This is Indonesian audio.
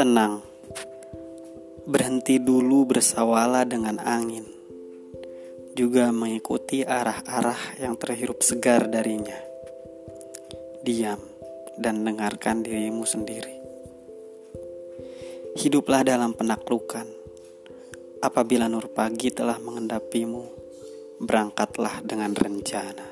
Tenang, berhenti dulu bersawala dengan angin, juga mengikuti arah-arah yang terhirup segar darinya. Diam dan dengarkan dirimu sendiri. Hiduplah dalam penaklukan. Apabila nur pagi telah mengendapimu, berangkatlah dengan rencana.